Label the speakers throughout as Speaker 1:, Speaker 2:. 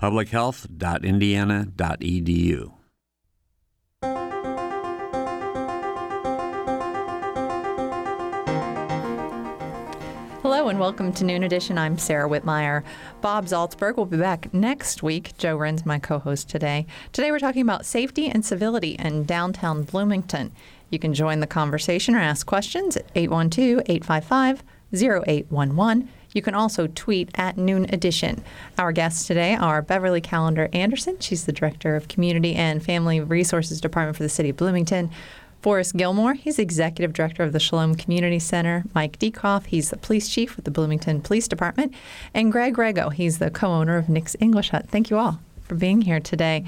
Speaker 1: publichealth.indiana.edu.
Speaker 2: Hello and welcome to Noon Edition. I'm Sara Wittmeyer. Bob Zaltsberg will be back next week. Joe Wren's my co host today. Today we're talking about safety and civility in downtown Bloomington. You can join the conversation or ask questions at 812 855 0811. You can also tweet at Noon Edition. Our guests today are Beverly Calender Anderson. She's the Director of Community and Family Resources Department for the City of Bloomington. Forrest Gilmore, he's Executive Director of the Shalom Community Center. Mike Diekhoff, he's the Police Chief with the Bloomington Police Department. And Greg Rego, he's the co owner of Nick's English Hut. Thank you all for being here today.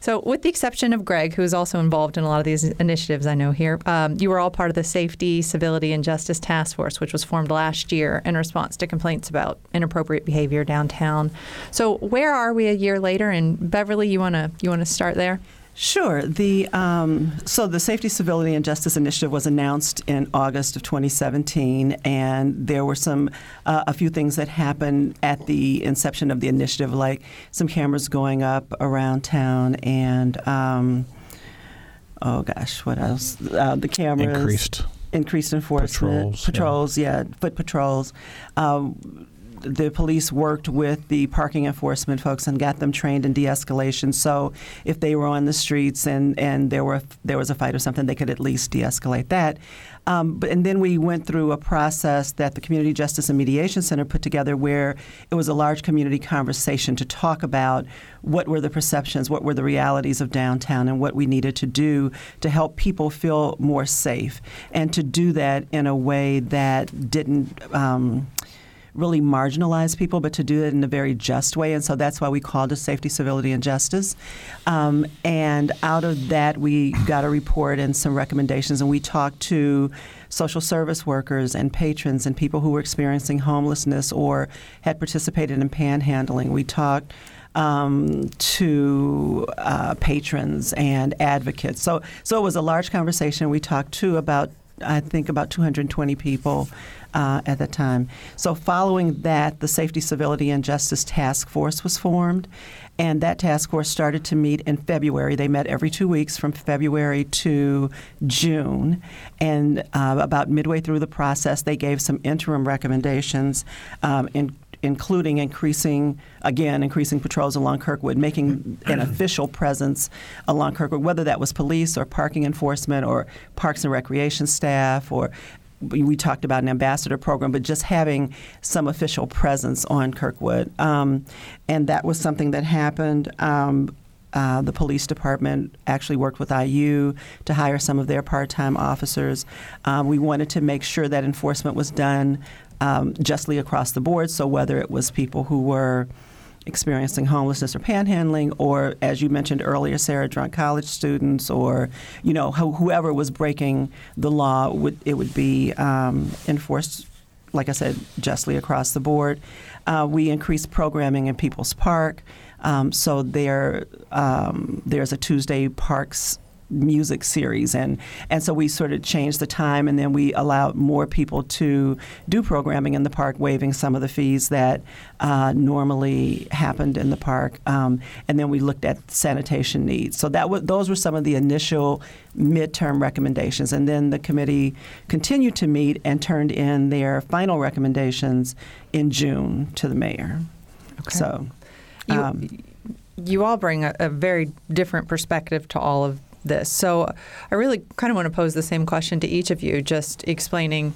Speaker 2: So, with the exception of Greg, who is also involved in a lot of these initiatives I know here, um, you were all part of the Safety, Civility, and Justice Task Force, which was formed last year in response to complaints about inappropriate behavior downtown. So, where are we a year later? And Beverly, you wanna you wanna start there?
Speaker 3: Sure. The um, so the Safety, Civility, and Justice Initiative was announced in August of 2017, and there were some uh, a few things that happened at the inception of the initiative, like some cameras going up around town, and um, oh gosh, what else? Uh, the cameras
Speaker 4: increased
Speaker 3: increased enforcement
Speaker 4: patrols,
Speaker 3: patrols yeah. yeah, foot patrols. Um, the police worked with the parking enforcement folks and got them trained in de-escalation. So if they were on the streets and, and there were there was a fight or something, they could at least de-escalate that. Um, but, and then we went through a process that the Community Justice and Mediation Center put together where it was a large community conversation to talk about what were the perceptions, what were the realities of downtown, and what we needed to do to help people feel more safe. And to do that in a way that didn't. Um, really marginalize people, but to do it in a very just way. And so that's why we called it Safety, Civility, and Justice. Um, and out of that, we got a report and some recommendations, and we talked to social service workers and patrons and people who were experiencing homelessness or had participated in panhandling. We talked. Um, to uh, patrons and advocates. So, so it was a large conversation. We talked to about, I think, about 220 people uh, at that time. So, following that, the Safety, Civility, and Justice Task Force was formed, and that task force started to meet in February. They met every two weeks from February to June, and uh, about midway through the process, they gave some interim recommendations. Um, in, including increasing, again, increasing patrols along Kirkwood, making an official presence along Kirkwood, whether that was police or parking enforcement or parks and recreation staff or we talked about an ambassador program, but just having some official presence on Kirkwood. Um, and that was something that happened. Um, uh, the police department actually worked with IU to hire some of their part time officers. Um, we wanted to make sure that enforcement was done um, justly across the board. So, whether it was people who were experiencing homelessness or panhandling, or as you mentioned earlier, Sarah, drunk college students, or you know whoever was breaking the law, would it would be um, enforced, like I said, justly across the board. Uh, we increased programming in People's Park, um, so there um, there's a Tuesday Parks music series. And and so we sort of changed the time and then we allowed more people to do programming in the park waiving some of the fees that uh, normally happened in the park. Um, and then we looked at sanitation needs. So that was those were some of the initial midterm recommendations. And then the committee continued to meet and turned in their final recommendations in June to the mayor.
Speaker 2: Okay. so um, you, you all bring a, a, very different perspective to all of this. So I really kind of want to pose the same question to each of you, just explaining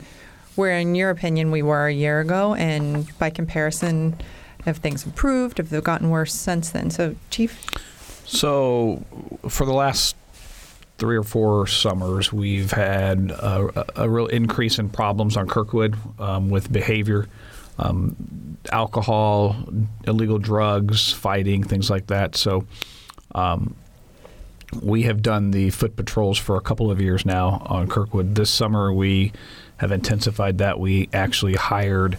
Speaker 2: where, in your opinion, we were a year ago, and by comparison, have things improved? Have they gotten worse since then? So, Chief?
Speaker 4: So, for the last three or four summers, we've had a, a real increase in problems on Kirkwood um, with behavior. Um, alcohol, illegal drugs, fighting, things like that. So, um, we have done the foot patrols for a couple of years now on Kirkwood. This summer, we have intensified that. We actually hired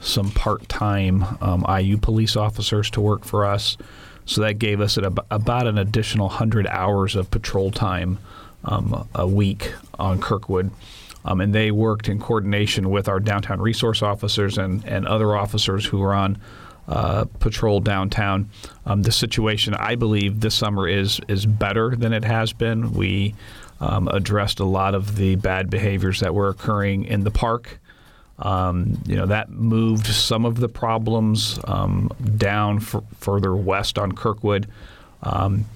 Speaker 4: some part-time um, IU police officers to work for us, so that gave us ab- about an additional hundred hours of patrol time um, a week on Kirkwood. Um, and they worked in coordination with our downtown resource officers and, and other officers who are on uh, patrol downtown. Um, the situation, I believe, this summer is is better than it has been. We um, addressed a lot of the bad behaviors that were occurring in the park. Um, you know that moved some of the problems um, down f- further west on Kirkwood. Um,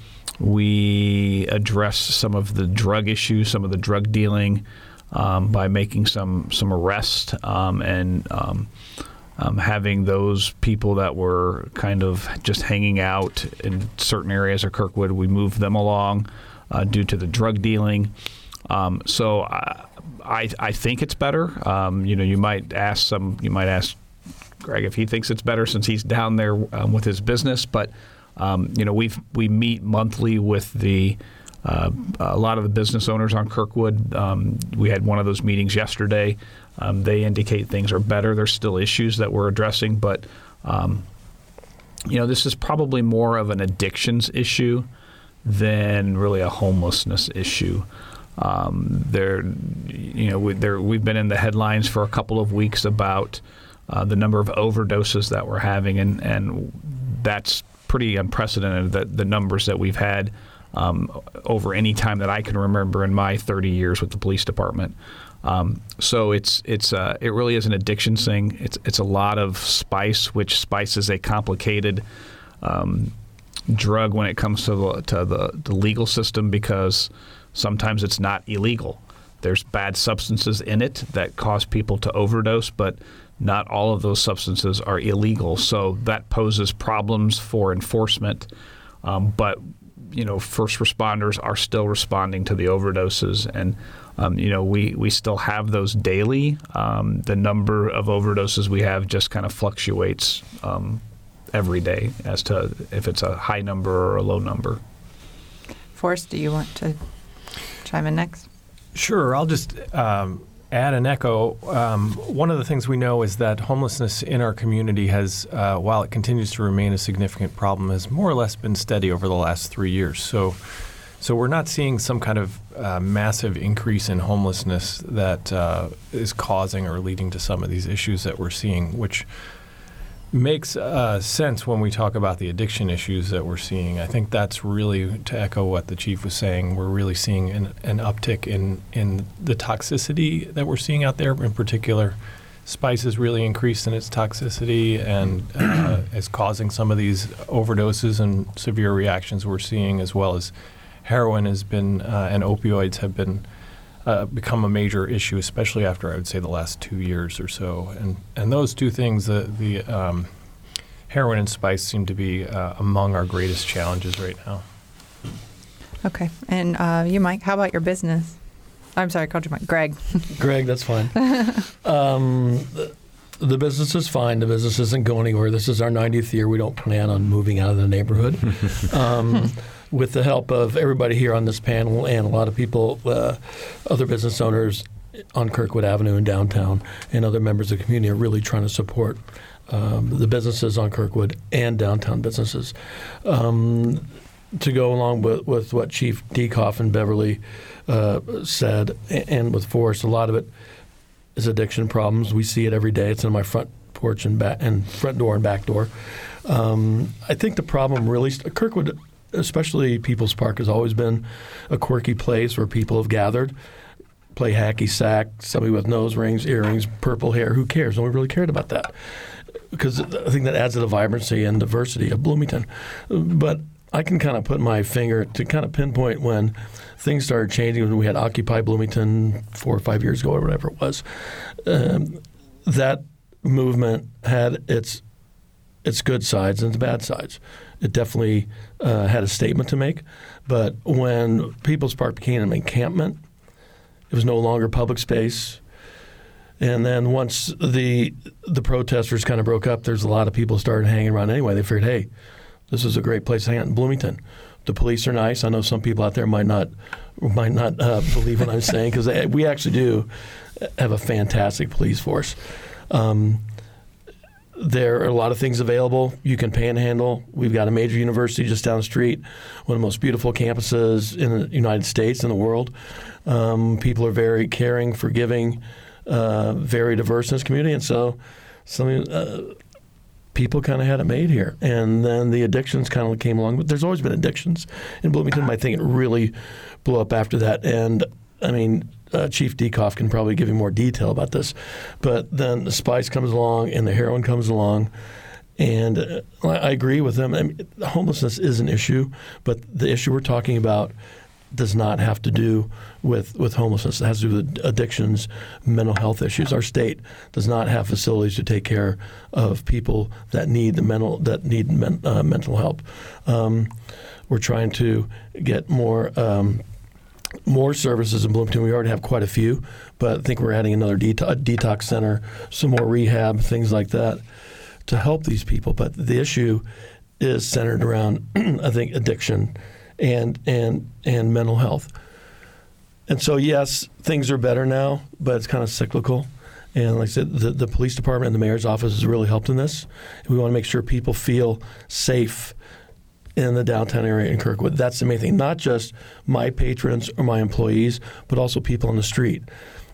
Speaker 4: we addressed some of the drug issues, some of the drug dealing, um, by making some some arrests um, and um, um, having those people that were kind of just hanging out in certain areas of Kirkwood. We moved them along uh, due to the drug dealing. Um, so I, I, I think it's better. Um, you know, you might ask some, you might ask Greg if he thinks it's better since he's down there with his business, but. you know, we we meet monthly with the uh, a lot of the business owners on Kirkwood. Um, we had one of those meetings yesterday. Um, they indicate things are better. There's still issues that we're addressing, but um, you know this is probably more of an addictions issue than really a homelessness issue. Um, there, you know, we, there, we've been in the headlines for a couple of weeks about uh, the number of overdoses that we're having, and and that's pretty unprecedented. That the numbers that we've had um, over any time that I can remember in my 30 years with the police department. Um, so it's it's uh, it really is an addiction thing. It's it's a lot of spice, which spice is a complicated um, drug when it comes to the to the, the legal system because sometimes it's not illegal. There's bad substances in it that cause people to overdose, but not all of those substances are illegal. So that poses problems for enforcement. Um, but you know, first responders are still responding to the overdoses, and um, you know, we we still have those daily. Um, the number of overdoses we have just kind of fluctuates um, every day as to if it's a high number or a low number.
Speaker 2: Forrest, do you want to chime in next?
Speaker 5: Sure. I'll just um, add an echo. Um, one of the things we know is that homelessness in our community has, uh, while it continues to remain a significant problem, has more or less been steady over the last three years. So, so we're not seeing some kind of uh, massive increase in homelessness that uh, is causing or leading to some of these issues that we're seeing, which makes uh, sense when we talk about the addiction issues that we're seeing. I think that's really to echo what the chief was saying. We're really seeing an, an uptick in in the toxicity that we're seeing out there. In particular, spice has really increased in its toxicity and uh, is causing some of these overdoses and severe reactions we're seeing, as well as heroin has been uh, and opioids have been. Uh, become a major issue, especially after I would say the last two years or so. And and those two things, the the um, heroin and spice, seem to be uh, among our greatest challenges right now.
Speaker 2: Okay, and uh, you, Mike, how about your business? I'm sorry, I called you Mike. Greg.
Speaker 6: Greg, that's fine. um, the, the business is fine. The business isn't going anywhere. This is our 90th year. We don't plan on moving out of the neighborhood. Um, with the help of everybody here on this panel and a lot of people, uh, other business owners on Kirkwood Avenue in downtown, and other members of the community are really trying to support um, the businesses on Kirkwood and downtown businesses. Um, to go along with, with what Chief Diekhoff and Beverly uh, said, and with Forrest, a lot of it is addiction problems. We see it every day. It's in my front porch and back and front door and back door. Um, I think the problem really Kirkwood especially People's Park has always been a quirky place where people have gathered, play hacky sack, somebody with nose rings, earrings, purple hair. Who cares? Nobody really cared about that because I think that adds to the vibrancy and diversity of Bloomington. But I can kind of put my finger to kind of pinpoint when things started changing when we had Occupy Bloomington four or five years ago or whatever it was. Um, that movement had its its good sides and its bad sides it definitely uh, had a statement to make. But when People's Park became an encampment, it was no longer public space. And then once the the protesters kind of broke up, there's a lot of people started hanging around anyway. They figured, hey, this is a great place to hang out in Bloomington. The police are nice. I know some people out there might not might not uh, believe what I'm saying because we actually do have a fantastic police force. Um, there are a lot of things available. You can panhandle. We've got a major university just down the street, one of the most beautiful campuses in the United States and the world. Um, people are very caring, forgiving, uh, very diverse in this community, and so some uh, people kind of had it made here. And then the addictions kind of came along. But there's always been addictions in Bloomington. I think it really blew up after that. And I mean, uh, Chief Diekhoff can probably give you more detail about this. But then the spice comes along and the heroin comes along. And uh, I agree with them. I mean, homelessness is an issue, but the issue we're talking about does not have to do with, with homelessness. It has to do with addictions, mental health issues. Our state does not have facilities to take care of people that need the mental that need men, uh, mental help. Um, we're trying to get more um, more services in Bloomington. We already have quite a few, but I think we're adding another detox center, some more rehab, things like that to help these people. But the issue is centered around, I think, addiction and and and mental health. And so, yes, things are better now, but it's kind of cyclical. And like I said, the, the police department and the mayor's office has really helped in this. We want to make sure people feel safe in the downtown area in Kirkwood. That's the main thing. Not just my patrons or my employees, but also people on the street.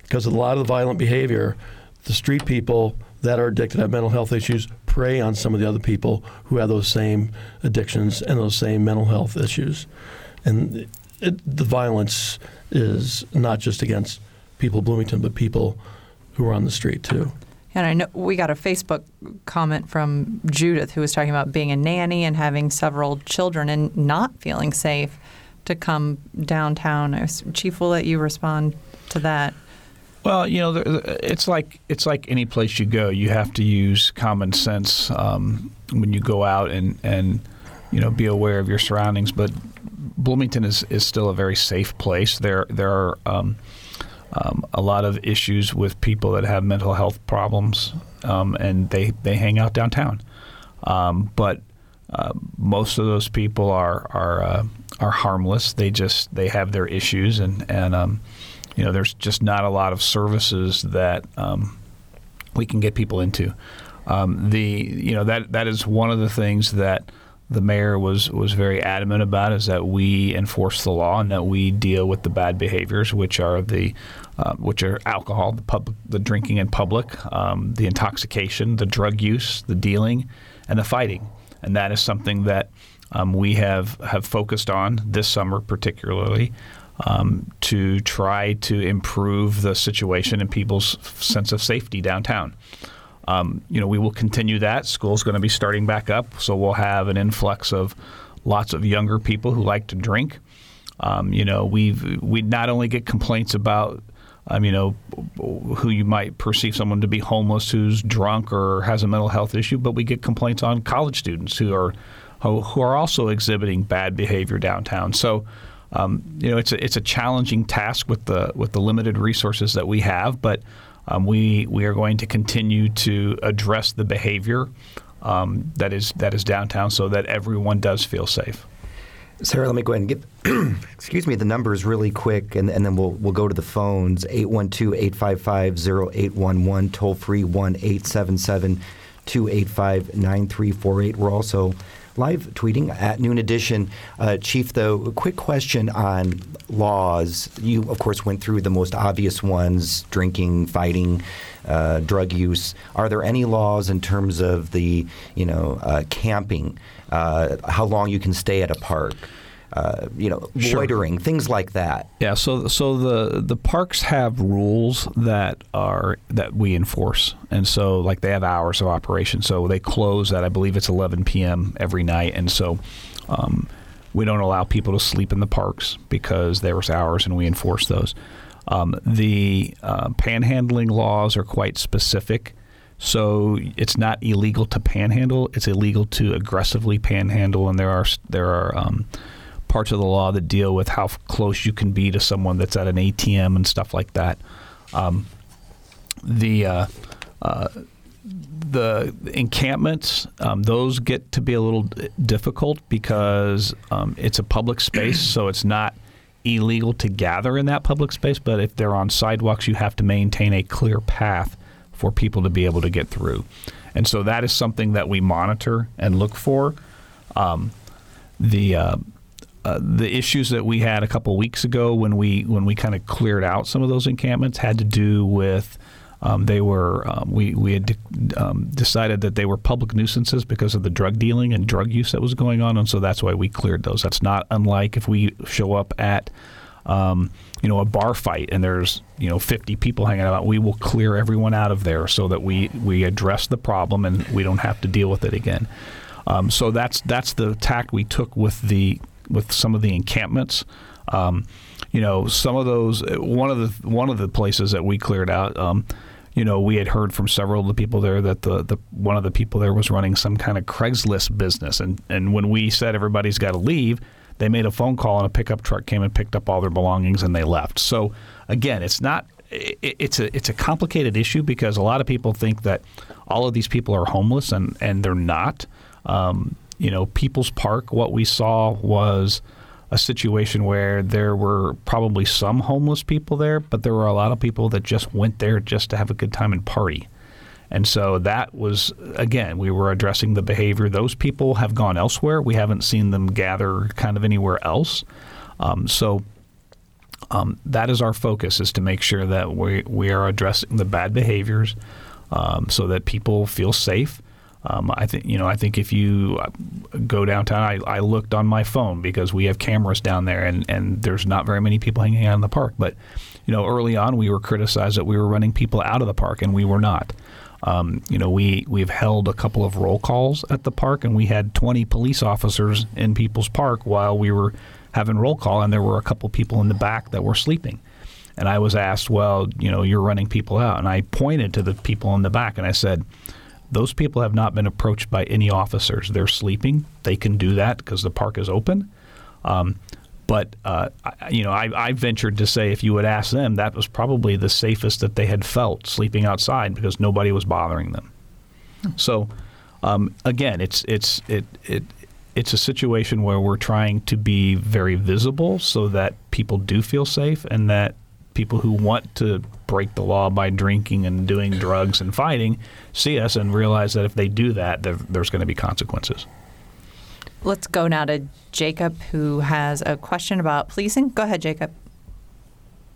Speaker 6: Because a lot of the violent behavior, the street people that are addicted have mental health issues prey on some of the other people who have those same addictions and those same mental health issues. And it, the violence is not just against people in Bloomington, but people who are on the street too.
Speaker 2: And I know we got a Facebook comment from Judith who was talking about being a nanny and having several children and not feeling safe to come downtown. Chief, will let you respond to that.
Speaker 4: Well, you know, it's like it's like any place you go. You have to use common sense um, when you go out and and you know be aware of your surroundings. But Bloomington is, is still a very safe place. There there are um, um, a lot of issues with people that have mental health problems, um, and they, they hang out downtown. Um, but uh, most of those people are are uh, are harmless. They just they have their issues, and and um, you know there's just not a lot of services that um, we can get people into. Um, the you know that that is one of the things that the mayor was was very adamant about is that we enforce the law and that we deal with the bad behaviors, which are the uh, which are alcohol, the public, the drinking in public, um, the intoxication, the drug use, the dealing, and the fighting, and that is something that um, we have have focused on this summer, particularly. Um, to try to improve the situation and people's sense of safety downtown. Um, you know, we will continue that. School's going to be starting back up, so we'll have an influx of lots of younger people who like to drink. Um, you know, we've we not only get complaints about, um, you know, who you might perceive someone to be homeless who's drunk or has a mental health issue, but we get complaints on college students who are who, who are also exhibiting bad behavior downtown. So. Um, you know, it's a, it's a challenging task with the with the limited resources that we have, but um, we we are going to continue to address the behavior um, that is that is downtown, so that everyone does feel safe.
Speaker 7: Sarah, let me go ahead and get excuse me the numbers really quick, and, and then we'll we'll go to the phones 812-855-0811, toll free one 877 285 9348. We're also live tweeting at Noon Edition. Uh, Chief, though, a quick question on laws. You, of course, went through the most obvious ones drinking, fighting, uh, drug use. Are there any laws in terms of the, you know, uh, camping, uh, how long you can stay at a park? Uh, you know, loitering, sure. things like that.
Speaker 4: Yeah. So so the the parks have rules that are that we enforce, and so like they have hours of operation. So they close at I believe it's 11 p.m. every night, and so. Um, we don't allow people to sleep in the parks because there's hours, and we enforce those. Um, the uh, panhandling laws are quite specific. So it's not illegal to panhandle; it's illegal to aggressively panhandle, and there are there are um, parts of the law that deal with how close you can be to someone that's at an ATM and stuff like that. Um, the uh, uh, the encampments, um, those get to be a little difficult because um, it's a public space, so it's not illegal to gather in that public space. But if they're on sidewalks, you have to maintain a clear path for people to be able to get through. And so that is something that we monitor and look for. Um, the uh, uh, the issues that we had a couple weeks ago when we when we kind of cleared out some of those encampments had to do with um, they were um, we we had um, decided that they were public nuisances because of the drug dealing and drug use that was going on, and so that's why we cleared those. That's not unlike if we show up at um, you know a bar fight and there's you know 50 people hanging out. We will clear everyone out of there so that we we address the problem and we don't have to deal with it again. Um, so that's that's the tack we took with the with some of the encampments. Um, you know, some of those. One of the one of the places that we cleared out. Um, you know, we had heard from several of the people there that the, the one of the people there was running some kind of Craigslist business, and and when we said everybody's got to leave, they made a phone call and a pickup truck came and picked up all their belongings and they left. So again, it's not it's a it's a complicated issue because a lot of people think that all of these people are homeless and and they're not. Um, you know, People's Park. What we saw was a situation where there were probably some homeless people there, but there were a lot of people that just went there just to have a good time and party. And so that was, again, we were addressing the behavior. Those people have gone elsewhere. We haven't seen them gather kind of anywhere else. Um, so um, that is our focus is to make sure that we, we are addressing the bad behaviors um, so that people feel safe um, I think you know. I think if you uh, go downtown, I, I looked on my phone because we have cameras down there, and, and there's not very many people hanging out in the park. But you know, early on, we were criticized that we were running people out of the park, and we were not. Um, you know, we we've held a couple of roll calls at the park, and we had 20 police officers in People's Park while we were having roll call, and there were a couple people in the back that were sleeping. And I was asked, well, you know, you're running people out, and I pointed to the people in the back, and I said those people have not been approached by any officers. They're sleeping. They can do that because the park is open. Um, but uh, you know, I, I, ventured to say if you would ask them, that was probably the safest that they had felt sleeping outside because nobody was bothering them. So um, again, it's it's it it it's a situation where we're trying to be very visible so that people do feel safe and that people who want to break the law by drinking and doing drugs and fighting see us and realize that if they do that, there's going to be consequences.
Speaker 2: Let's go now to Jacob, who has a question about policing. Go ahead, Jacob.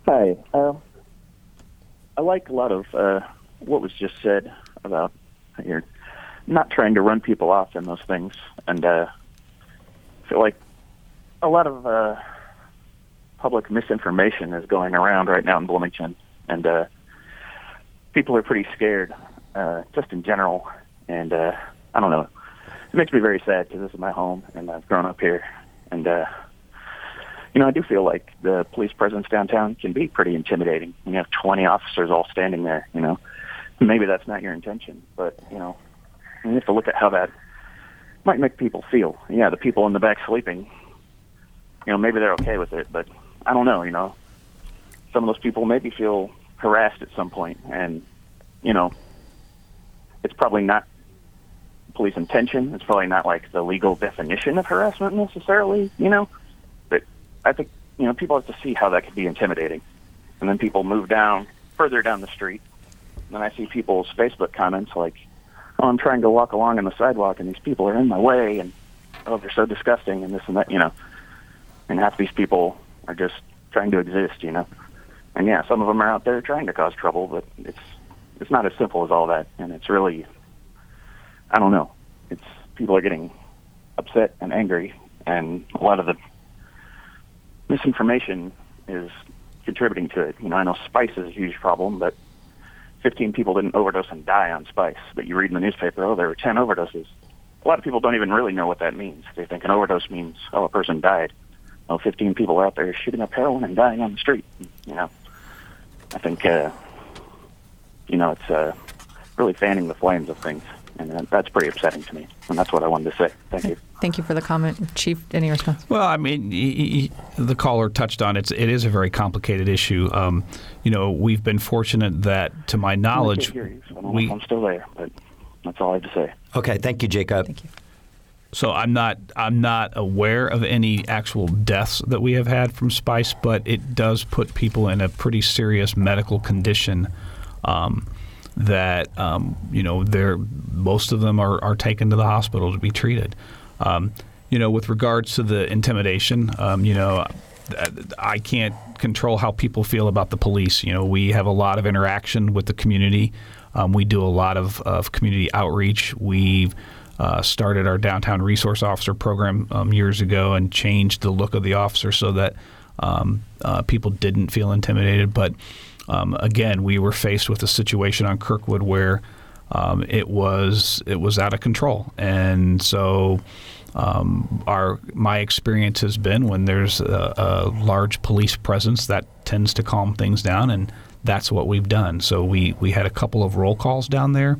Speaker 8: Hi. Uh, I like a lot of uh, what was just said about you're not trying to run people off in those things, and uh, I feel like a lot of uh, public misinformation is going around right now in Bloomington, and uh, people are pretty scared, uh, just in general. And uh, I don't know, it makes me very sad because this is my home, and I've grown up here, and uh, you know, I do feel like the police presence downtown can be pretty intimidating. You have 20 officers all standing there, you know. Maybe that's not your intention, but you know, you have to look at how that might make people feel. Yeah, the people in the back sleeping, you know, maybe they're okay with it, but I don't know, you know, some of those people maybe feel harassed at some point, and you know, it's probably not police intention. It's probably not like the legal definition of harassment necessarily, you know. But I think you know people have to see how that could be intimidating, and then people move down further down the street. And then I see people's Facebook comments like, "Oh, I'm trying to walk along on the sidewalk, and these people are in my way, and oh, they're so disgusting, and this and that," you know. And half these people are just trying to exist, you know. And yeah, some of them are out there trying to cause trouble, but it's it's not as simple as all that, and it's really, I don't know. It's people are getting upset and angry, and a lot of the misinformation is contributing to it. You know, I know spice is a huge problem, but 15 people didn't overdose and die on spice. But you read in the newspaper, oh, there were 10 overdoses. A lot of people don't even really know what that means. They think an overdose means, oh, a person died know, 15 people out there shooting up heroin and dying on the street. You know, I think, uh, you know, it's uh, really fanning the flames of things. and uh, that's pretty upsetting to me. And that's what I wanted to say. Thank you.
Speaker 2: Thank you for the comment, Chief. Any response?
Speaker 4: Well, I mean, y- y- the caller touched on it. It is a very complicated issue. Um, you know, we've been fortunate that, to my
Speaker 8: I
Speaker 4: knowledge,
Speaker 8: can't hear you, so I don't know
Speaker 4: we
Speaker 8: if I'm still there, but that's all I have to say.
Speaker 7: Okay, thank you, Jacob.
Speaker 2: Thank you.
Speaker 4: So I'm not I'm not aware of any actual deaths that we have had from spice, but it does put people in a pretty serious medical condition. Um, that um, you know they're most of them are, are taken to the hospital to be treated. Um, you know, with regards to the intimidation, um, you know, I can't control how people feel about the police. You know, we have a lot of interaction with the community. Um, we do a lot of, of community outreach. We've uh, started our downtown resource officer program um, years ago and changed the look of the officer so that um, uh, people didn't feel intimidated. But um, again, we were faced with a situation on Kirkwood where um, it was it was out of control, and so um, our my experience has been when there's a, a large police presence that tends to calm things down, and that's what we've done. So we we had a couple of roll calls down there.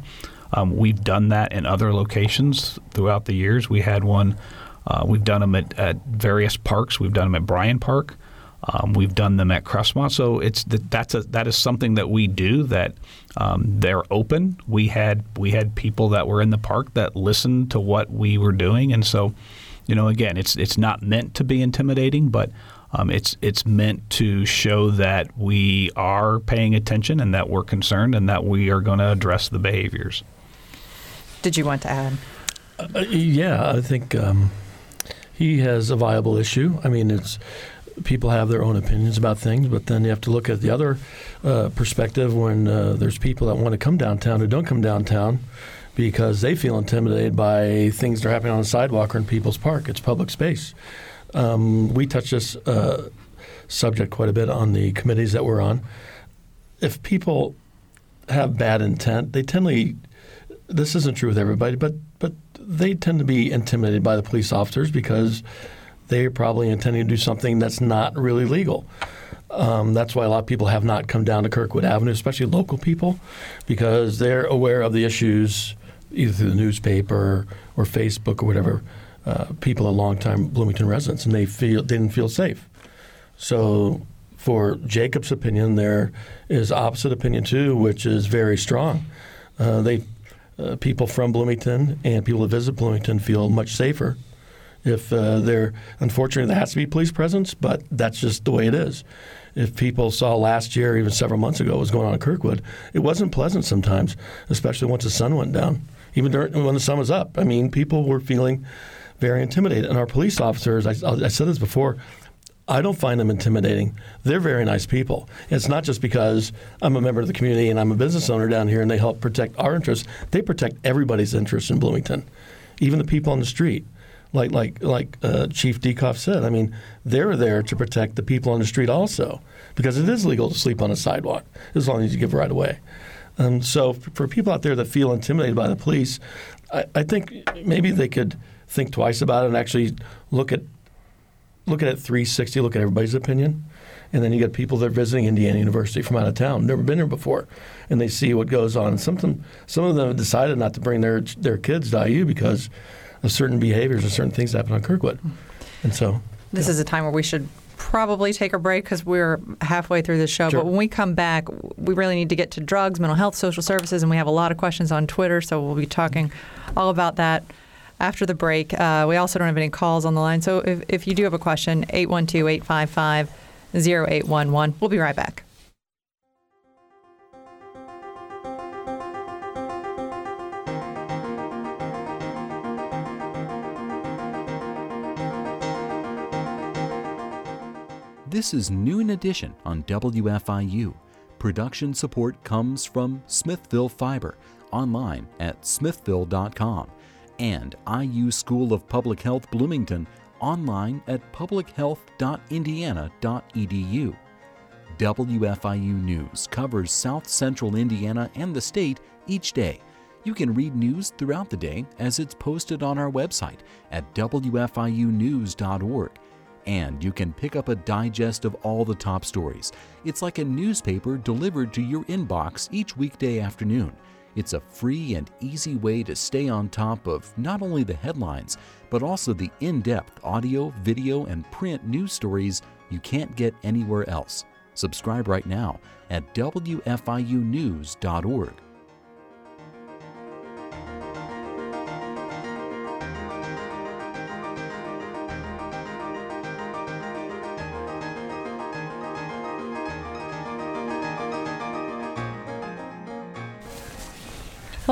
Speaker 4: Um, we've done that in other locations throughout the years. We had one. Uh, we've done them at, at various parks. We've done them at Bryan Park. Um, we've done them at Crestmont, so it's that's a, that is something that we do. That um, they're open. We had we had people that were in the park that listened to what we were doing, and so you know, again, it's it's not meant to be intimidating, but um, it's it's meant to show that we are paying attention and that we're concerned and that we are going to address the behaviors.
Speaker 2: Did you want to add?
Speaker 6: Uh, yeah, I think um, he has a viable issue. I mean, it's people have their own opinions about things, but then you have to look at the other uh, perspective when uh, there's people that want to come downtown who don't come downtown because they feel intimidated by things that are happening on the sidewalk or in people's park. It's public space. Um, we touch this uh, subject quite a bit on the committees that we're on. If people have bad intent, they tend to. This isn't true with everybody, but but they tend to be intimidated by the police officers because they're probably intending to do something that's not really legal. Um, that's why a lot of people have not come down to Kirkwood Avenue, especially local people, because they're aware of the issues either through the newspaper or Facebook or whatever. Uh, people are longtime Bloomington residents, and they feel they didn't feel safe. So, for Jacob's opinion, there is opposite opinion too, which is very strong. Uh, they uh, people from Bloomington and people that visit Bloomington feel much safer if uh, they're unfortunately there has to be police presence, but that's just the way it is. If people saw last year, even several months ago, what was going on in Kirkwood, it wasn't pleasant sometimes, especially once the sun went down. Even during, when the sun was up, I mean, people were feeling very intimidated. And our police officers, I, I said this before, I don't find them intimidating. They're very nice people. It's not just because I'm a member of the community and I'm a business owner down here and they help protect our interests. They protect everybody's interests in Bloomington, even the people on the street like like like uh, Chief Diekhoff said. I mean, they're there to protect the people on the street also, because it is legal to sleep on a sidewalk as long as you give right away. Um, so for people out there that feel intimidated by the police, I, I think maybe they could think twice about it and actually look at look at it 360, look at everybody's opinion. And then you get people that are visiting Indiana University from out of town, never been here before, and they see what goes on. Some, some of them have decided not to bring their their kids to IU because of certain behaviors and certain things that happen on Kirkwood. And so
Speaker 2: this yeah. is a time where we should probably take a break because we're halfway through the show. Sure. But when we come back, we really need to get to drugs, mental health, social services, and we have a lot of questions on Twitter. So we'll be talking all about that after the break. Uh, we also don't have any calls on the line. So if, if you do have a question, 812 855 0811. We'll be right back.
Speaker 9: This is Noon Edition on WFIU. Production support comes from Smithville Fiber, online at smithville.com, and IU School of Public Health Bloomington, online at publichealth.indiana.edu. WFIU News covers South Central Indiana and the state each day. You can read news throughout the day as it's posted on our website at WFIUnews.org and you can pick up a digest of all the top stories. It's like a newspaper delivered to your inbox each weekday afternoon. It's a free and easy way to stay on top of not only the headlines, but also the in depth audio, video, and print news stories you can't get anywhere else. Subscribe right now at WFIUnews.org.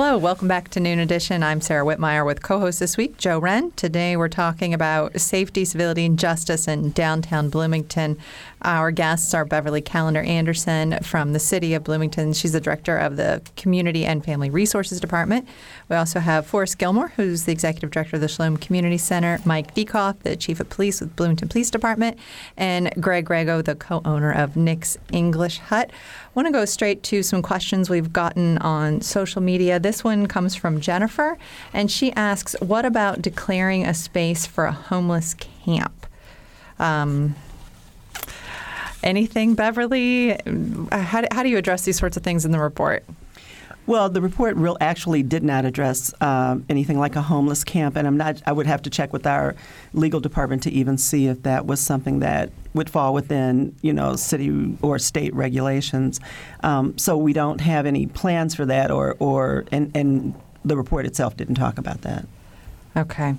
Speaker 2: Hello, welcome back to Noon Edition. I'm Sara Wittmeyer with co host this week, Joe Wren. Today we're talking about safety, civility, and justice in downtown Bloomington. Our guests are Beverly Calender Anderson from the City of Bloomington. She's the director of the Community and Family Resources Department. We also have Forrest Gilmore, who's the executive director of the Shalom Community Center, Mike Diekhoff, the chief of police with Bloomington Police Department, and Greg Rego, the co owner of Nick's English Hut. I want to go straight to some questions we've gotten on social media. This one comes from Jennifer, and she asks, What about declaring a space for a homeless camp? Um, anything, Beverly? How how do you address these sorts of things in the report?
Speaker 3: Well, the report real actually did not address um, anything like a homeless camp, and I'm not. I would have to check with our legal department to even see if that was something that would fall within, you know, city or state regulations. Um, so we don't have any plans for that, or or and and the report itself didn't talk about that.
Speaker 2: Okay.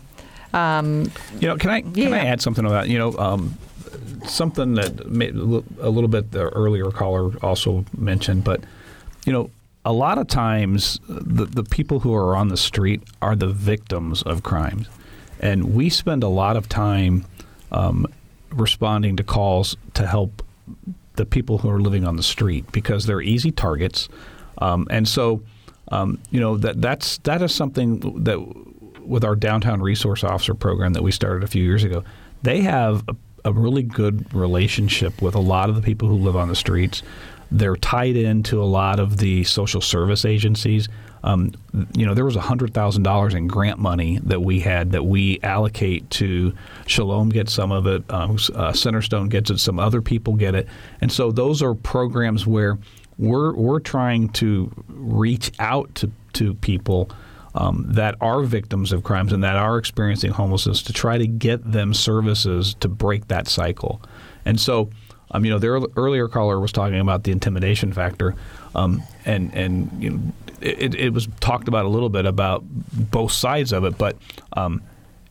Speaker 2: Um,
Speaker 4: You know, can I can
Speaker 2: Yeah.
Speaker 4: I add something to that? You know, um, something that may, a little bit the earlier caller also mentioned, but you know, a lot of times the the people who are on the street are the victims of crimes, and we spend a lot of time um, responding to calls to help the people who are living on the street because they're easy targets, um, and so um, you know that that's that is something that with our downtown resource officer program that we started a few years ago, they have a, a really good relationship with a lot of the people who live on the streets. They're tied into a lot of the social service agencies. Um, you know, there was hundred thousand dollars in grant money that we had that we allocate to Shalom gets some of it, um, uh, Centerstone gets it, some other people get it, and so those are programs where we're we're trying to reach out to to people um, that are victims of crimes and that are experiencing homelessness to try to get them services to break that cycle. And so, um, you know, the earlier caller was talking about the intimidation factor, um, and and you know, it, it was talked about a little bit about both sides of it, but um,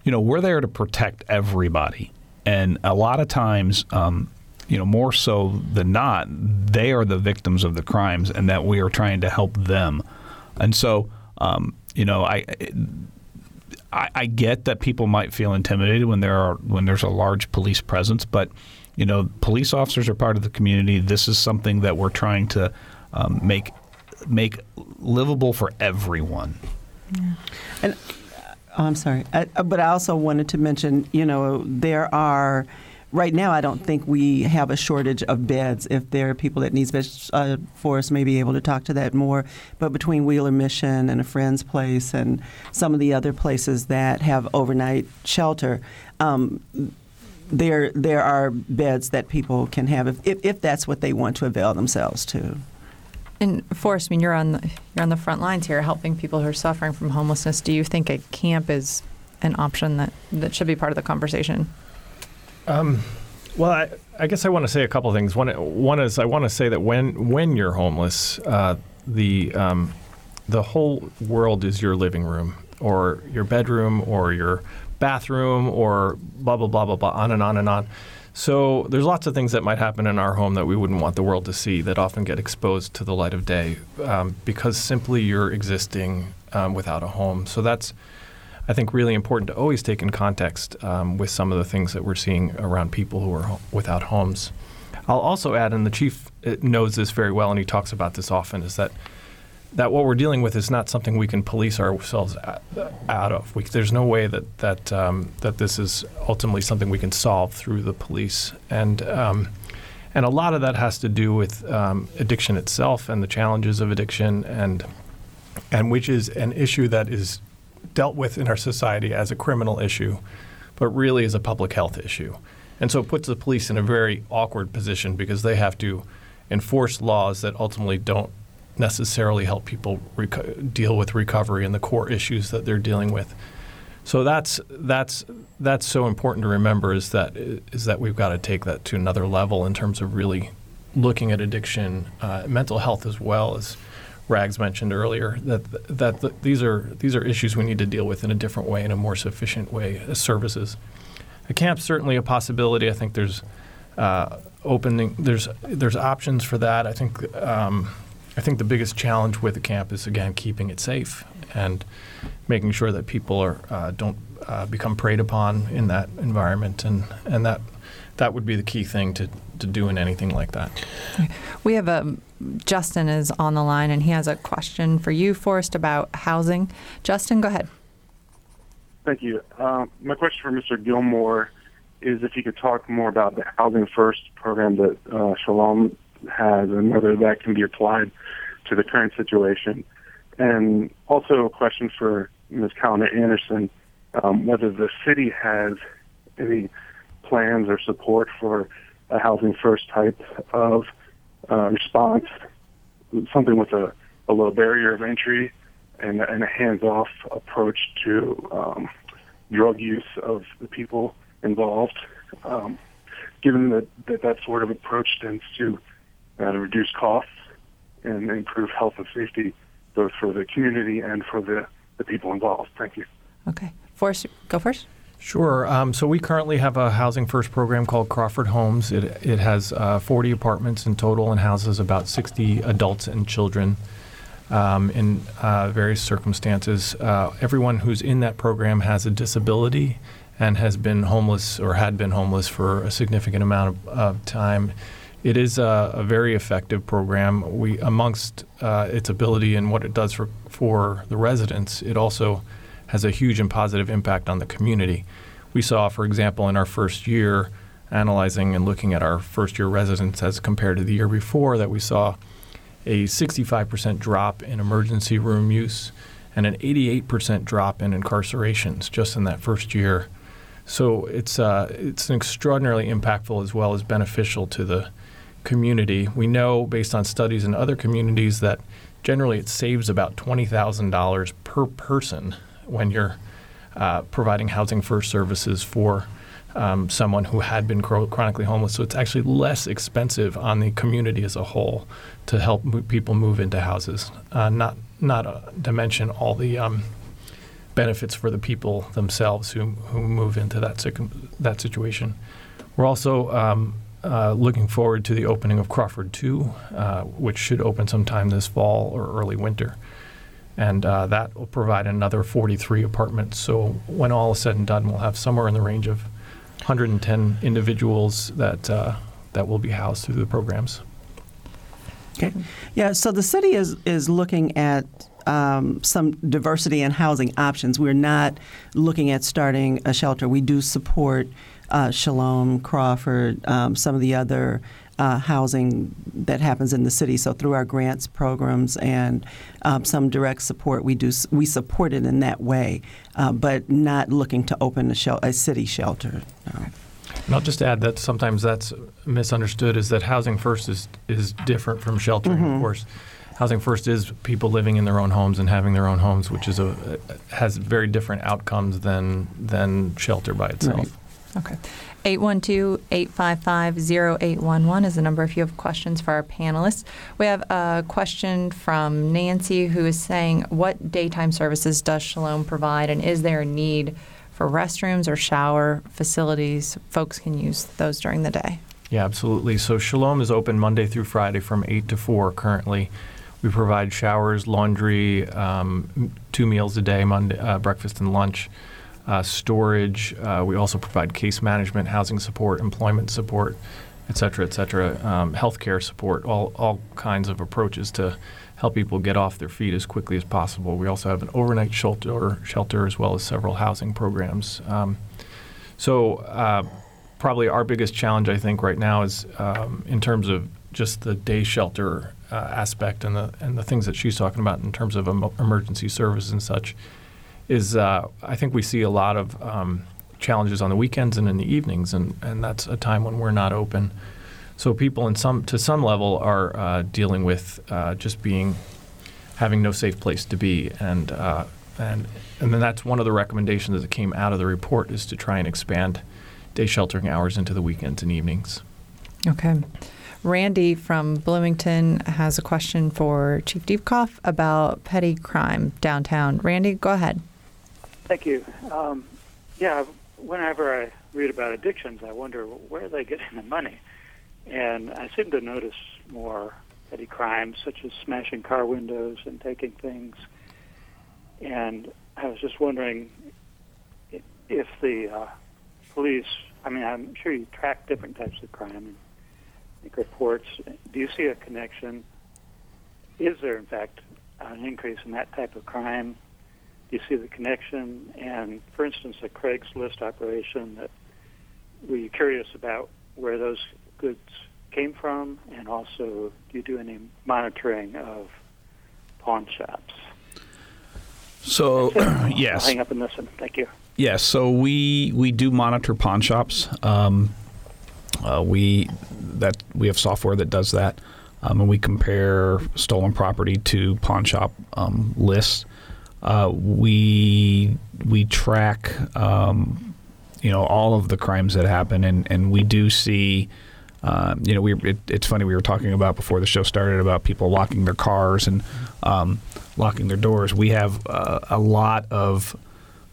Speaker 4: you know, we're there to protect everybody, and a lot of times. Um, you know, more so than not, they are the victims of the crimes, and that we are trying to help them. And so, um, you know, I, I I get that people might feel intimidated when there are when there's a large police presence, but you know, police officers are part of the community. This is something that we're trying to um, make make livable for everyone.
Speaker 3: And oh, I'm sorry, I, but I also wanted to mention, you know, there are. Right now, I don't think we have a shortage of beds. If there are people that need beds, uh, may be able to talk to that more. But between Wheeler Mission and a friend's place and some of the other places that have overnight shelter, um, there there are beds that people can have if, if, if that's what they want to avail themselves to.
Speaker 2: And Forrest, I mean, you're on the, you're on the front lines here, helping people who are suffering from homelessness. Do you think a camp is an option that, that should be part of the conversation?
Speaker 5: Um, well, I, I guess I want to say a couple things. One, one is I want to say that when when you're homeless, uh, the um, the whole world is your living room or your bedroom or your bathroom or blah blah blah blah blah on and on and on. So there's lots of things that might happen in our home that we wouldn't want the world to see that often get exposed to the light of day um, because simply you're existing um, without a home. So that's I think really important to always take in context um, with some of the things that we're seeing around people who are ho- without homes. I'll also add, and the chief uh, knows this very well, and he talks about this often, is that that what we're dealing with is not something we can police ourselves out, of. We, there's no way that that um, that this is ultimately something we can solve through the police, and um, and a lot of that has to do with um, addiction itself and the challenges of addiction, and and which is an issue that is dealt with in our society as a criminal issue, but really is a public health issue. And so it puts the police in a very awkward position because they have to enforce laws that ultimately don't necessarily help people deal with recovery and the core issues that they're dealing with. So that's that's that's so important to remember is that is that we've got to take that to another level in terms of really looking at addiction, uh, mental health as well as Rags mentioned earlier. That that the, these are these are issues we need to deal with in a different way, in a more sufficient way as services. A camp's certainly a possibility. I think there's uh, opening there's there's options for that. I think um, I think the biggest challenge with the camp is again keeping it safe and making sure that people are uh, don't uh, become preyed upon in that environment, and and that that would be the key thing to to doing anything like that.
Speaker 2: We have a um, Justin is on the line, and he has a question for you, Forrest, about housing. Justin, go ahead.
Speaker 10: Thank you. Uh, my question for Mr. Gilmore is if you could talk more about the Housing First program that uh, Shalom has and whether that can be applied to the current situation. And also a question for Ms. Calender-Anderson, um, whether the city has any plans or support for a housing first type of uh, response, something with a, a low barrier of entry and, and a hands-off approach to um, drug use of the people involved. Um, given that, that that sort of approach tends to uh, reduce costs and improve health and safety both for the community and for the, the people involved. Thank you.
Speaker 2: Okay. Forrest, go first.
Speaker 5: Sure. Um, so we currently have a housing first program called Crawford Homes. It, it has uh, 40 apartments in total and houses about 60 adults and children um, in uh, various circumstances. Uh, everyone who's in that program has a disability and has been homeless or had been homeless for a significant amount of, of time. It is a, a, very effective program. We, amongst uh, its ability and what it does for, for the residents, it also has a huge and positive impact on the community. We saw, for example, in our first year, analyzing and looking at our first year residents as compared to the year before, that we saw a 65% drop in emergency room use and an 88% drop in incarcerations just in that first year. So it's uh, it's extraordinarily impactful as well as beneficial to the community. We know based on studies in other communities that generally it saves about $20,000 per person when you're uh, providing housing first services for um, someone who had been chronically homeless. So it's actually less expensive on the community as a whole to help mo- people move into houses. Uh, not not uh, to mention all the um, benefits for the people themselves who who move into that that situation. We're also um, uh, looking forward to the opening of Crawford 2, uh, which should open sometime this fall or early winter. And uh, that will provide another 43 apartments. So when all is said and done, we'll have somewhere in the range of 110 individuals that uh, that will be housed through the programs.
Speaker 3: Okay. Yeah. So the city is is looking at um, some diversity in housing options. We're not looking at starting a shelter. We do support uh, Shalom, Crawford, um, some of the other uh, housing that happens in the city. So through our grants programs and um, some direct support, we do we support it in that way, uh, but not looking to open a, shel- a city shelter. No.
Speaker 5: And I'll just add that sometimes that's misunderstood is that housing first is is different from sheltering. Mm-hmm. Of course, housing first is people living in their own homes and having their own homes, which is a has very different outcomes than than shelter by itself.
Speaker 2: Right. Okay. 812-855-0811 is the number if you have questions for our panelists. We have a question from Nancy who is saying, what daytime services does Shalom provide and is there a need for restrooms or shower facilities? Folks can use those during the day.
Speaker 5: Yeah, absolutely. So Shalom is open Monday through Friday from 8 to 4 currently. We provide showers, laundry, um, two meals a day, Monday, uh, breakfast and lunch uh, storage. Uh, we also provide case management, housing support, employment support, et cetera, et cetera, um, healthcare support, all, all kinds of approaches to help people get off their feet as quickly as possible. We also have an overnight shelter, shelter as well as several housing programs. Um, so, uh, probably our biggest challenge, I think, right now is um, in terms of just the day shelter uh, aspect and the and the things that she's talking about in terms of em- emergency services and such is uh, I think we see a lot of um, challenges on the weekends and in the evenings, and, and that's a time when we're not open. So people in some to some level are uh, dealing with uh, just being having no safe place to be, and uh, and and then that's one of the recommendations that came out of the report is to try and expand day sheltering hours into the weekends and evenings.
Speaker 2: Okay. Randy from Bloomington has a question for Chief Diekhoff about petty crime downtown. Randy, go ahead.
Speaker 11: Thank you. Um, yeah, whenever I read about addictions, I wonder where are they getting the money? And I seem to notice more petty crimes, such as smashing car windows and taking things. And I was just wondering if the uh, police, I mean, I'm sure you track different types of crime and make reports. Do you see a connection? Is there, in fact, an increase in that type of crime? You see the connection? And for instance, a Craigslist operation that were you curious about where those goods came from, and also do you do any monitoring of pawn shops?
Speaker 4: So, yes.
Speaker 11: I'll hang up and listen. Thank you.
Speaker 4: Yes, so we we do monitor pawn shops. Um, uh, we that we have software that does that, um, and we compare stolen property to pawn shop um, lists. Uh, we we track um, you know all of the crimes that happen, and, and we do see. Uh, you know, we it, it's funny we were talking about before the show started about people locking their cars and um, locking their doors. We have uh, a lot of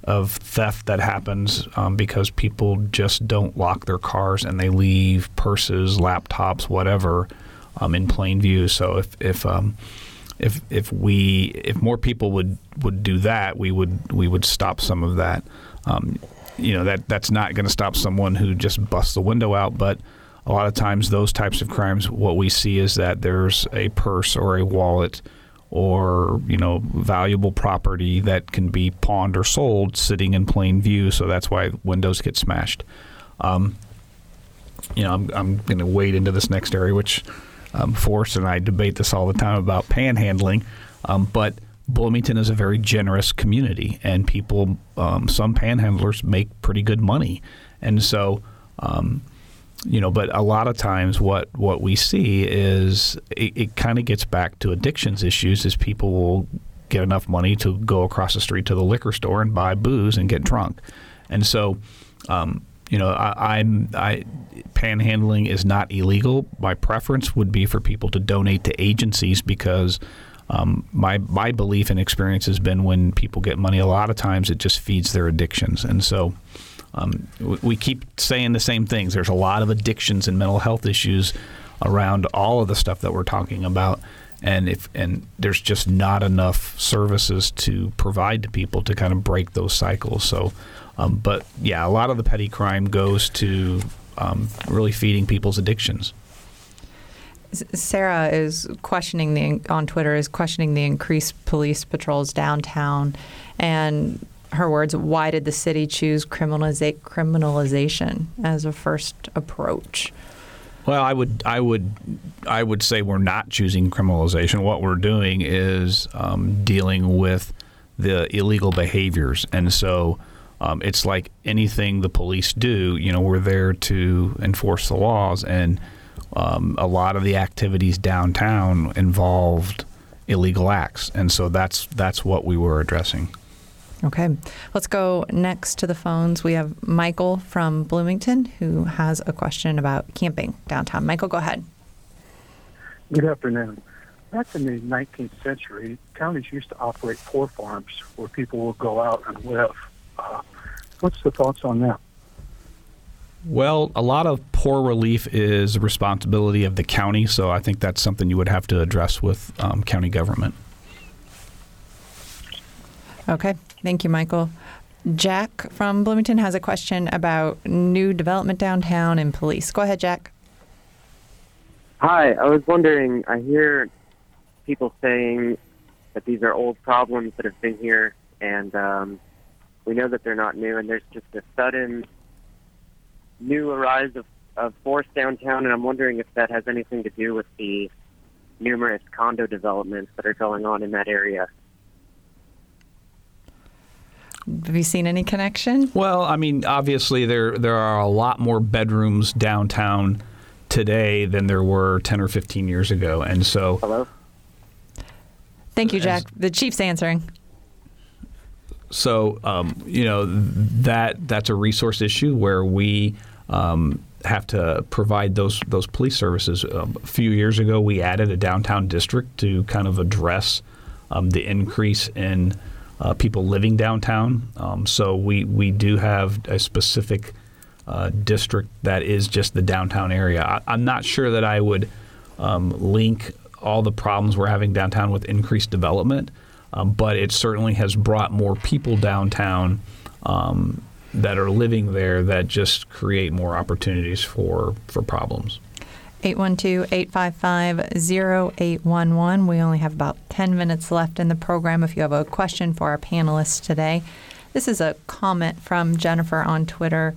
Speaker 4: of theft that happens um, because people just don't lock their cars and they leave purses, laptops, whatever, um, in plain view. So if if um, if if we if more people would would do that, we would we would stop some of that. Um, you know that that's not going to stop someone who just busts the window out, but a lot of times those types of crimes, what we see is that there's a purse or a wallet or you know valuable property that can be pawned or sold sitting in plain view. So that's why windows get smashed. Um, you know, I'm, I'm going to wade into this next area, which um, Forrest and I debate this all the time about panhandling, um, but Bloomington is a very generous community, and people, um, some panhandlers make pretty good money, and so. Um, you know, but a lot of times what, what we see is it, it kind of gets back to addictions issues is people will get enough money to go across the street to the liquor store and buy booze and get drunk. And so, um, you know, I, I'm I panhandling is not illegal. My preference would be for people to donate to agencies because um, my my belief and experience has been when people get money, a lot of times it just feeds their addictions, and so. Um, we keep saying the same things. There's a lot of addictions and mental health issues around all of the stuff that we're talking about, and if and there's just not enough services to provide to people to kind of break those cycles. So, um, but yeah, a lot of the petty crime goes to um, really feeding people's addictions.
Speaker 2: Sarah is questioning the on Twitter is questioning the increased police patrols downtown, and her words, why did the city choose criminaliza- criminalization as a first approach?
Speaker 4: Well, I would, I would, I would say we're not choosing criminalization. What we're doing is um, dealing with the illegal behaviors, and so um, it's like anything the police do. You know, we're there to enforce the laws, and um, a lot of the activities downtown involved illegal acts, and so that's that's what we were addressing.
Speaker 2: Okay, let's go next to the phones. We have Michael from Bloomington who has a question about camping downtown. Michael, go ahead.
Speaker 12: Good afternoon. Back in the 19th century, counties used to operate poor farms where people would go out and live. Uh, what's the thoughts on that?
Speaker 4: Well, a lot of poor relief is the responsibility of the county, so I think that's something you would have to address with um, county government.
Speaker 2: Okay, thank you, Michael. Jack from Bloomington has a question about new development downtown and police. Go ahead, Jack.
Speaker 13: Hi, I was wondering, I hear people saying that these are old problems that have been here, and um, we know that they're not new, and there's just a sudden new arise of, of force downtown, and I'm wondering if that has anything to do with the numerous condo developments that are going on in that area.
Speaker 2: Have you seen any connection?
Speaker 4: Well, I mean, obviously there there are a lot more bedrooms downtown today than there were 10 or 15 years ago. And so,
Speaker 13: Hello?
Speaker 2: Thank you, Jack. The chief's answering.
Speaker 4: So um, you know that that's a resource issue where we um, have to provide those those police services. Um, a few years ago, we added a downtown district to kind of address um, the increase in uh, people living downtown. Um, so we we do have a specific uh, district that is just the downtown area. I, I'm not sure that I would um, link all the problems we're having downtown with increased development, um, but it certainly has brought more people downtown um, that are living there that just create more opportunities for for problems.
Speaker 2: 812-855-0811. We only have about 10 minutes left in the program if you have a question for our panelists today. This is a comment from Jennifer on Twitter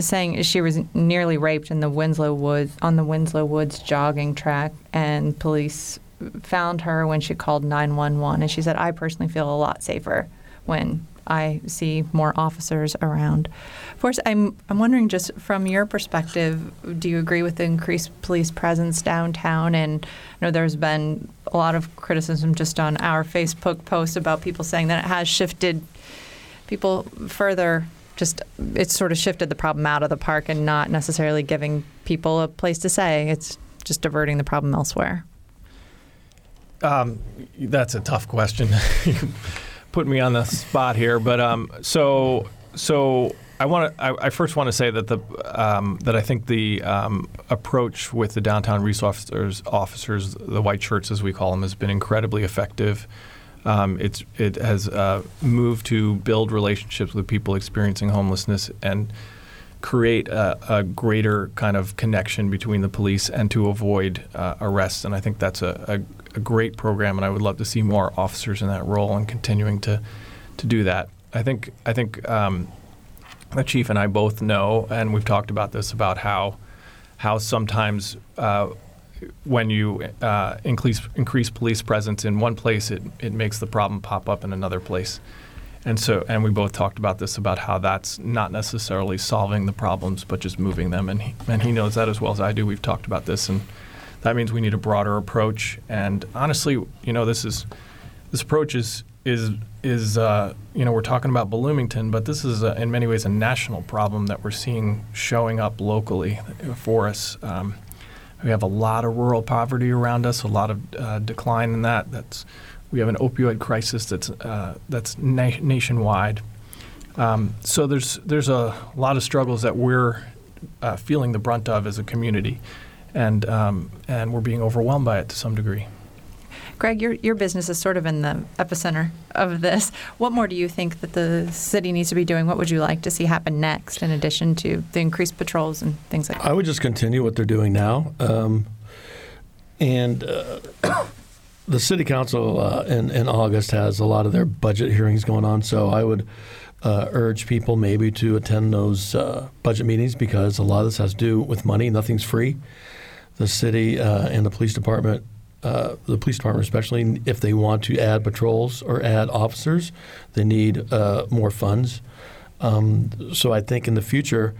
Speaker 2: saying she was nearly raped in the Winslow Woods on the Winslow Woods jogging track and police found her when she called 911 and she said I personally feel a lot safer when I see more officers around. Of course, I'm I'm wondering just from your perspective, do you agree with the increased police presence downtown? And I know there's been a lot of criticism just on our Facebook post about people saying that it has shifted people further. Just it's sort of shifted the problem out of the park and not necessarily giving people a place to say. It's just diverting the problem elsewhere.
Speaker 5: Um, that's a tough question. Put me on the spot here, but um, so so I want to. I, I, first want to say that the um, that I think the um, approach with the downtown resource officers, officers, the white shirts as we call them, has been incredibly effective. Um, it's it has uh, moved to build relationships with people experiencing homelessness and create a, a, greater kind of connection between the police and to avoid uh, arrests. And I think that's a, a, a, great program, and I would love to see more officers in that role and continuing to to do that. I think I think um, the chief and I both know, and we've talked about this about how how sometimes. Uh, when you uh, increase increase police presence in one place, it, it makes the problem pop up in another place. And so, and we both talked about this about how that's not necessarily solving the problems, but just moving them. And he, and he knows that as well as I do. We've talked about this, and that means we need a broader approach. And honestly, you know, this is this approach is is is uh, you know we're talking about Bloomington, but this is a, in many ways a national problem that we're seeing showing up locally for us. Um, we have a lot of rural poverty around us, a lot of uh, decline in that. That's we have an opioid crisis that's uh, that's na- nationwide. Um, so there's there's a lot of struggles that we're uh, feeling the brunt of as a community, and um, and we're being overwhelmed by it to some degree.
Speaker 2: Greg, your your business is sort of in the epicenter of this. What more do you think that the city needs to be doing? What would you like to see happen next, in addition to the increased patrols and things like that?
Speaker 6: I would just continue what they're doing now, um, and. Uh, the city council uh, in, in August has a lot of their budget hearings going on, so I would uh, urge people maybe to attend those uh, budget meetings because a lot of this has to do with money. Nothing's free. The city uh, and the police department, uh, the police department especially, if they want to add patrols or add officers, they need uh, more funds. Um, so I think in the future,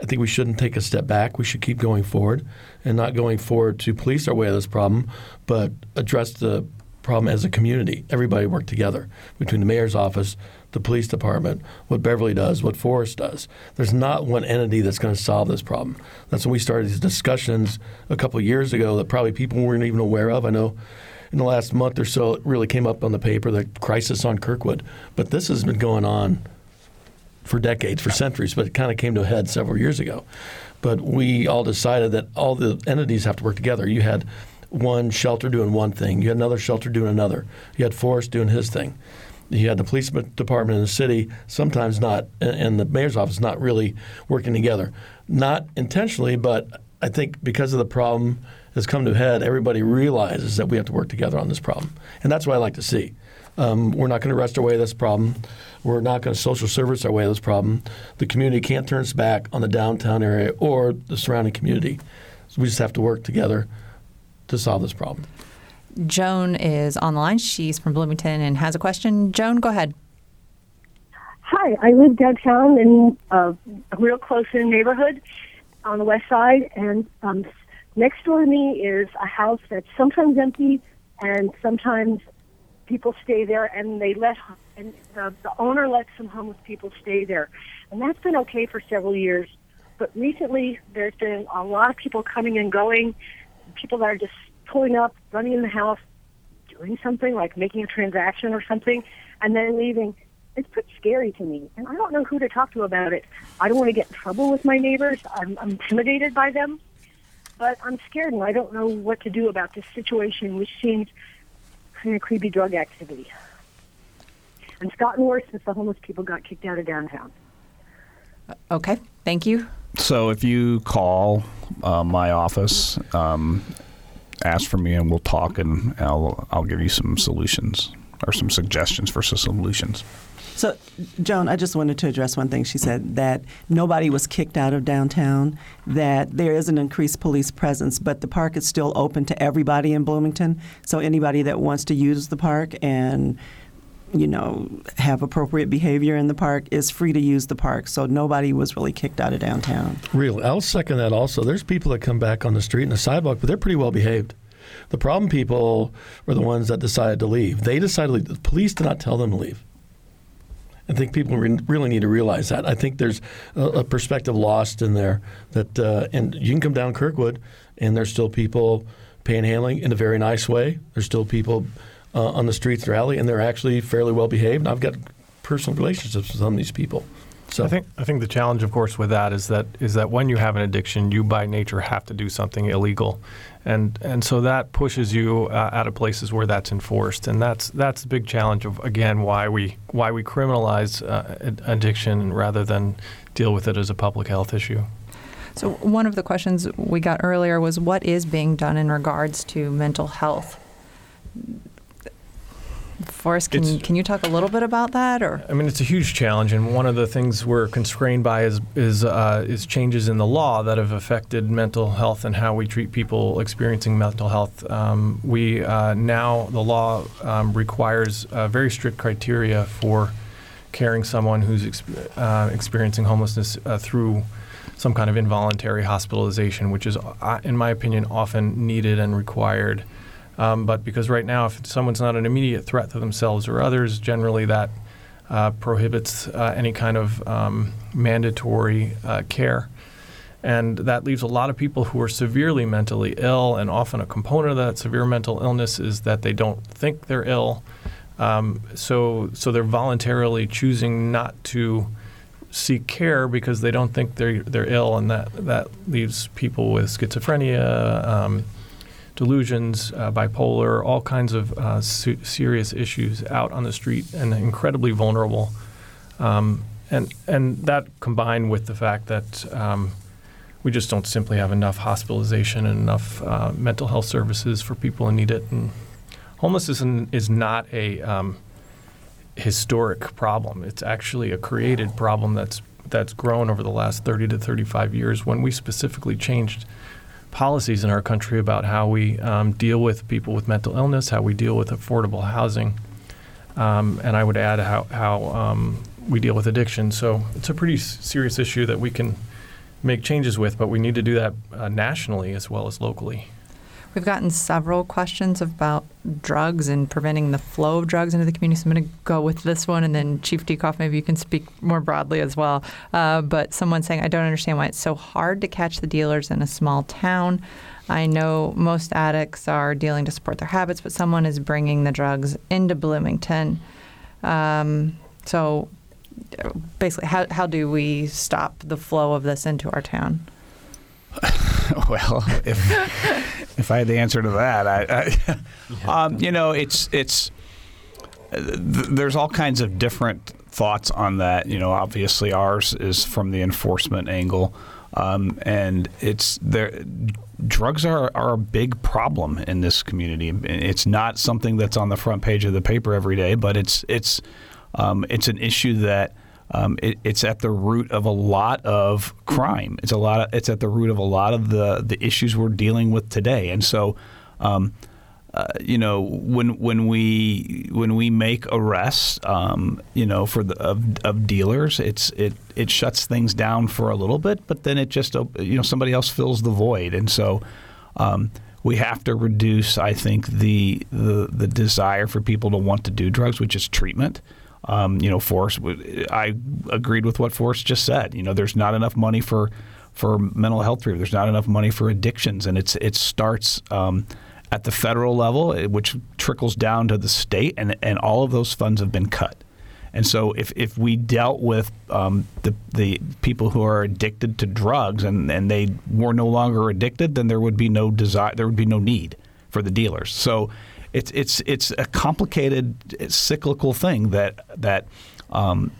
Speaker 6: I think we shouldn't take a step back. We should keep going forward and not going forward to police our way out of this problem, but address the problem as a community. Everybody work together between the mayor's office, the police department, what Beverly does, what Forrest does. There's not one entity that's going to solve this problem. That's when we started these discussions a couple years ago that probably people weren't even aware of. I know in the last month or so it really came up on the paper, the crisis on Kirkwood. But this has been going on for decades, for centuries, but it kind of came to a head several years ago. But we all decided that all the entities have to work together. You had one shelter doing one thing, you had another shelter doing another, you had Forrest doing his thing. You had the police department in the city, sometimes not, and the mayor's office not really working together. Not intentionally, but I think because of the problem has come to head, everybody realizes that we have to work together on this problem. And that's what I like to see. Um, we're not going to rest our way this problem. We're not going to social service our way this problem. The community can't turn its back on the downtown area or the surrounding community. So we just have to work together to solve this problem.
Speaker 2: Joan is on the line. She's from Bloomington and has a question. Joan, go ahead.
Speaker 14: Hi, I live downtown in a real close in neighborhood on the west side, and um, Next door to me is a house that's sometimes empty and sometimes people stay there and they let and the, the owner lets some homeless people stay there. And that's been okay for several years. But recently there's been a lot of people coming and going, people that are just pulling up, running in the house, doing something like making a transaction or something, and then leaving. It's pretty scary to me, and I don't know who to talk to about it. I don't want to get in trouble with my neighbors. I'm, I'm intimidated by them, but I'm scared, and I don't know what to do about this situation, which seems kind of creepy drug activity. And it's gotten worse since the homeless people got kicked out of downtown.
Speaker 2: Okay, thank you.
Speaker 4: So if you call uh, my office, um, ask for me, and we'll talk, and I'll I'll give you some solutions or some suggestions for some solutions.
Speaker 3: So, Joan, I just wanted to address one thing. She said that nobody was kicked out of downtown, that there is an increased police presence, but the park is still open to everybody in Bloomington. So, anybody that wants to use the park and you know, have appropriate behavior in the park is free to use the park. So nobody was really kicked out of downtown.
Speaker 6: Really, I'll second that also. There's people that come back on the street and the sidewalk, but they're pretty well behaved. The problem people are the ones that decided to leave. They decided to leave. The police did not tell them to leave. I think people re- really need to realize that. I think there's a, a perspective lost in there that, uh, and you can come down Kirkwood, and there's still people panhandling in a very nice way. There's still people uh, on the streets of Raleigh, and they're actually fairly well behaved. I've got personal relationships with some of these people. So
Speaker 5: I think I think the challenge, of course, with that is that is that when you have an addiction, you by nature have to do something illegal, and and so that pushes you uh, out of places where that's enforced, and that's that's the big challenge of again why we why we criminalize uh, addiction rather than deal with it as a public health issue.
Speaker 2: So one of the questions we got earlier was what is being done in regards to mental health Forrest, can, it's, can you talk a little bit about that? Or
Speaker 5: I mean, it's a huge challenge, and one of the things we're constrained by is is, uh, is changes in the law that have affected mental health and how we treat people experiencing mental health. Um, we uh, now the law um, requires uh, very strict criteria for caring someone who's exp- uh, experiencing homelessness uh, through some kind of involuntary hospitalization, which is, uh, in my opinion, often needed and required. Um, but because right now, if someone's not an immediate threat to themselves or others, generally that uh, prohibits uh, any kind of um, mandatory uh, care. And that leaves a lot of people who are severely mentally ill, and often a component of that severe mental illness is that they don't think they're ill. Um, so, so they're voluntarily choosing not to seek care because they don't think they're they're ill, and that that leaves people with schizophrenia, um, delusions, uh, bipolar, all kinds of uh, su- serious issues out on the street and incredibly vulnerable. Um, and and that combined with the fact that um, we just don't simply have enough hospitalization and enough uh, mental health services for people who need it. And homelessness is not a um, historic problem. It's actually a created problem that's that's grown over the last 30 to 35 years when we specifically changed policies in our country about how we um, deal with people with mental illness, how we deal with affordable housing, um, and I would add how, how um, we deal with addiction. So it's a pretty s- serious issue that we can make changes with, but we need to do that uh, nationally as well as locally.
Speaker 2: We've gotten several questions about drugs and preventing the flow of drugs into the community. So I'm going to go with this one, and then Chief Diekhoff, maybe you can speak more broadly as well. Uh, but someone saying, I don't understand why it's so hard to catch the dealers in a small town. I know most addicts are dealing to support their habits, but someone is bringing the drugs into Bloomington. Um, so basically, how, how do we stop the flow of this into our town?
Speaker 4: well, if if I had the answer to that, I, I um, you know, it's it's there's all kinds of different thoughts on that. You know, obviously ours is from the enforcement angle, um, and it's there. Drugs are, are a big problem in this community. It's not something that's on the front page of the paper every day, but it's it's um, it's an issue that um, it, it's at the root of a lot of crime. It's a lot. Of, it's at the root of a lot of the the issues we're dealing with today. And so, um, uh, you know, when when we when we make arrests, um, you know, for the of, of dealers, it's it it shuts things down for a little bit, but then it just you know somebody else fills the void, and so. Um, we have to reduce, I think, the, the the desire for people to want to do drugs, which is treatment. Um, you know, Forrest, I agreed with what Forrest just said. You know, there's not enough money for for mental health treatment. There's not enough money for addictions, and it's it starts um, at the federal level, eh, which trickles down to the state, and and all of those funds have been cut. And so, if, if we dealt with um, the the people who are addicted to drugs and, and they were no longer addicted, then there would be no desire, there would be no need for the dealers. So, it's it's it's a complicated cyclical thing that that um,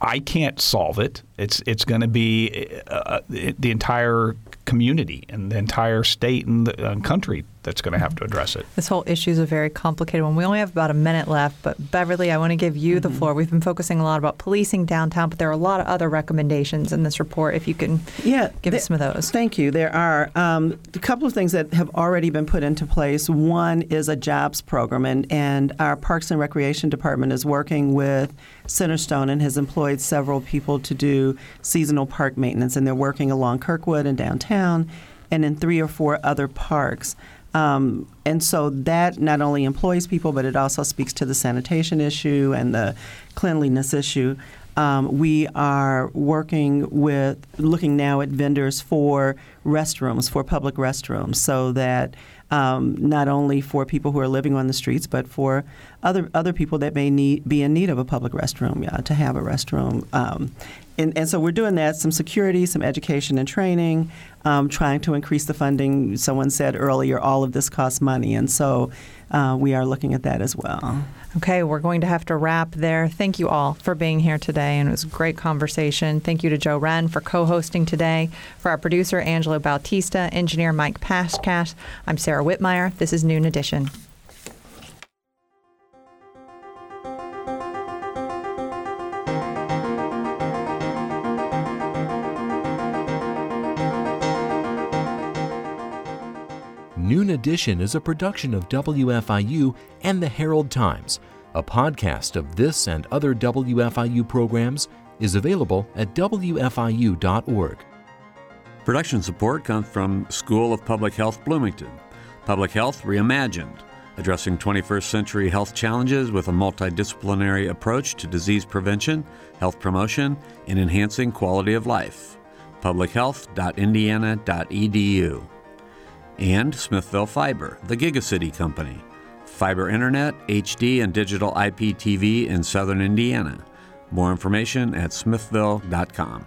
Speaker 4: I can't solve it. It's it's going to be uh, uh the entire community and the entire state and the uh, country that's going to have to address it.
Speaker 2: This whole issue is a very complicated one. We only have about a minute left, but Beverly, I want to give you mm-hmm. the floor. We've been focusing a lot about policing downtown, but there are a lot of other recommendations in this report. If you can
Speaker 3: yeah,
Speaker 2: give th- us some of those.
Speaker 3: Thank you. There are um, a couple of things that have already been put into place. One is a jobs program, and, and our Parks and Recreation Department is working with Centerstone and has employed several people to do seasonal park maintenance, and they're working along Kirkwood and downtown and in three or four other parks. Um, and so that not only employs people, but it also speaks to the sanitation issue and the cleanliness issue. Um, we are working with looking now at vendors for restrooms, for public restrooms, so that um, not only for people who are living on the streets, but for other other people that may need be in need of a public restroom yeah, to have a restroom. Um, and, and, so we're doing that, some security, some education and training, um, trying to increase the funding. Someone said earlier, all of this costs money, and so uh, we are looking at that as well.
Speaker 2: Okay, we're going to have to wrap there. Thank you all for being here today, and it was a great conversation. Thank you to Joe Wren for co hosting today. For our producer, Angelo Bautista, engineer Mike Pashkash, I'm Sara Wittmeyer. This is Noon Edition.
Speaker 9: Noon Edition is a production of WFIU and the Herald Times. A podcast of this and other WFIU programs is available at WFIU.org.
Speaker 1: Production support comes from School of Public Health Bloomington. Public Health Reimagined, addressing 21st century health challenges with a multidisciplinary approach to disease prevention, health promotion, and enhancing quality of life. publichealth.indiana.edu and Smithville Fiber, the Gigacity Company. Fiber Internet, HD, and digital IPTV in southern Indiana. More information at smithville.com.